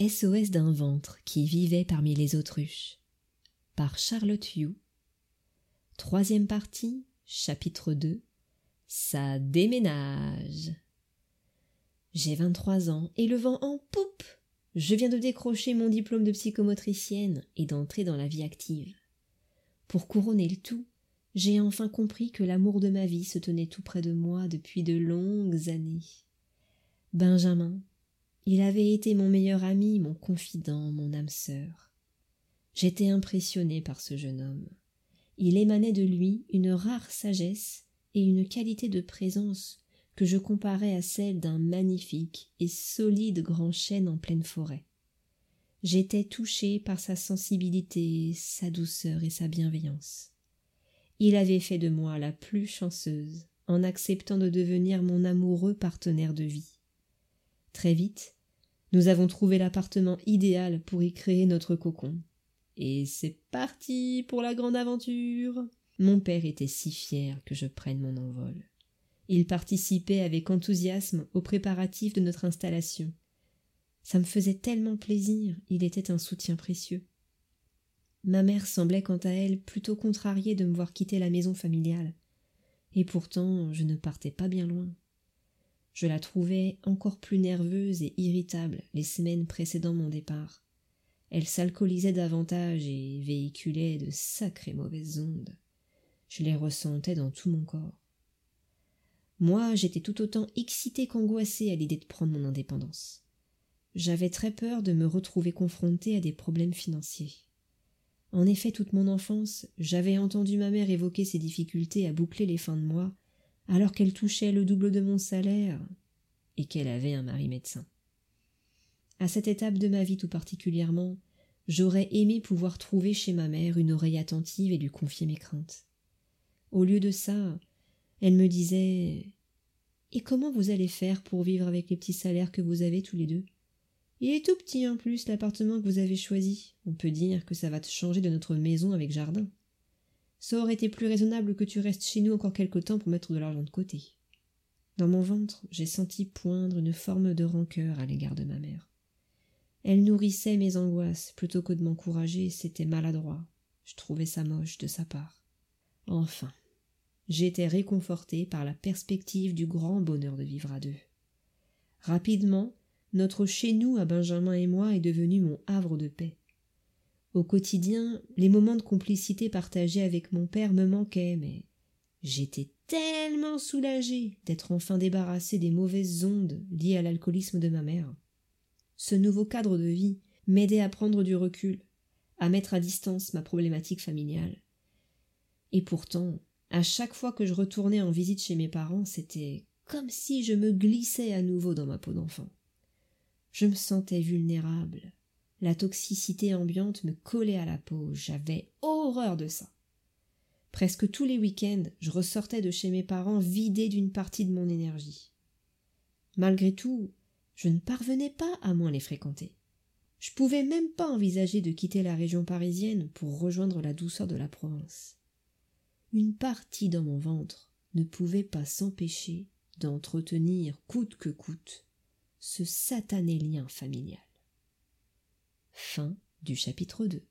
SOS d'un ventre qui vivait parmi les autruches. Par Charlotte Hugh Troisième partie, chapitre 2 Ça déménage. J'ai vingt-trois ans et le vent en poupe. Je viens de décrocher mon diplôme de psychomotricienne et d'entrer dans la vie active. Pour couronner le tout, j'ai enfin compris que l'amour de ma vie se tenait tout près de moi depuis de longues années. Benjamin, il avait été mon meilleur ami, mon confident, mon âme sœur. J'étais impressionné par ce jeune homme. Il émanait de lui une rare sagesse et une qualité de présence que je comparais à celle d'un magnifique et solide grand chêne en pleine forêt. J'étais touché par sa sensibilité, sa douceur et sa bienveillance. Il avait fait de moi la plus chanceuse en acceptant de devenir mon amoureux partenaire de vie. Très vite, nous avons trouvé l'appartement idéal pour y créer notre cocon. Et c'est parti pour la grande aventure. Mon père était si fier que je prenne mon envol. Il participait avec enthousiasme aux préparatifs de notre installation. Ça me faisait tellement plaisir, il était un soutien précieux. Ma mère semblait quant à elle plutôt contrariée de me voir quitter la maison familiale. Et pourtant je ne partais pas bien loin. Je la trouvais encore plus nerveuse et irritable les semaines précédant mon départ. Elle s'alcoolisait davantage et véhiculait de sacrées mauvaises ondes. Je les ressentais dans tout mon corps. Moi, j'étais tout autant excitée qu'angoissée à l'idée de prendre mon indépendance. J'avais très peur de me retrouver confrontée à des problèmes financiers. En effet, toute mon enfance, j'avais entendu ma mère évoquer ses difficultés à boucler les fins de mois alors qu'elle touchait le double de mon salaire et qu'elle avait un mari médecin. À cette étape de ma vie tout particulièrement, j'aurais aimé pouvoir trouver chez ma mère une oreille attentive et lui confier mes craintes. Au lieu de ça, elle me disait Et comment vous allez faire pour vivre avec les petits salaires que vous avez tous les deux? Il est tout petit en plus, l'appartement que vous avez choisi. On peut dire que ça va te changer de notre maison avec jardin. Ça aurait été plus raisonnable que tu restes chez nous encore quelque temps pour mettre de l'argent de côté. Dans mon ventre, j'ai senti poindre une forme de rancœur à l'égard de ma mère. Elle nourrissait mes angoisses plutôt que de m'encourager, c'était maladroit. Je trouvais ça moche de sa part. Enfin, j'étais réconforté par la perspective du grand bonheur de vivre à deux. Rapidement, notre chez nous à Benjamin et moi est devenu mon havre de paix. Au quotidien, les moments de complicité partagés avec mon père me manquaient, mais j'étais tellement soulagée d'être enfin débarrassée des mauvaises ondes liées à l'alcoolisme de ma mère. Ce nouveau cadre de vie m'aidait à prendre du recul, à mettre à distance ma problématique familiale. Et pourtant, à chaque fois que je retournais en visite chez mes parents, c'était comme si je me glissais à nouveau dans ma peau d'enfant. Je me sentais vulnérable, la toxicité ambiante me collait à la peau. J'avais horreur de ça. Presque tous les week-ends, je ressortais de chez mes parents vidé d'une partie de mon énergie. Malgré tout, je ne parvenais pas à moins les fréquenter. Je pouvais même pas envisager de quitter la région parisienne pour rejoindre la douceur de la province. Une partie dans mon ventre ne pouvait pas s'empêcher d'entretenir coûte que coûte ce satané lien familial. Fin du chapitre 2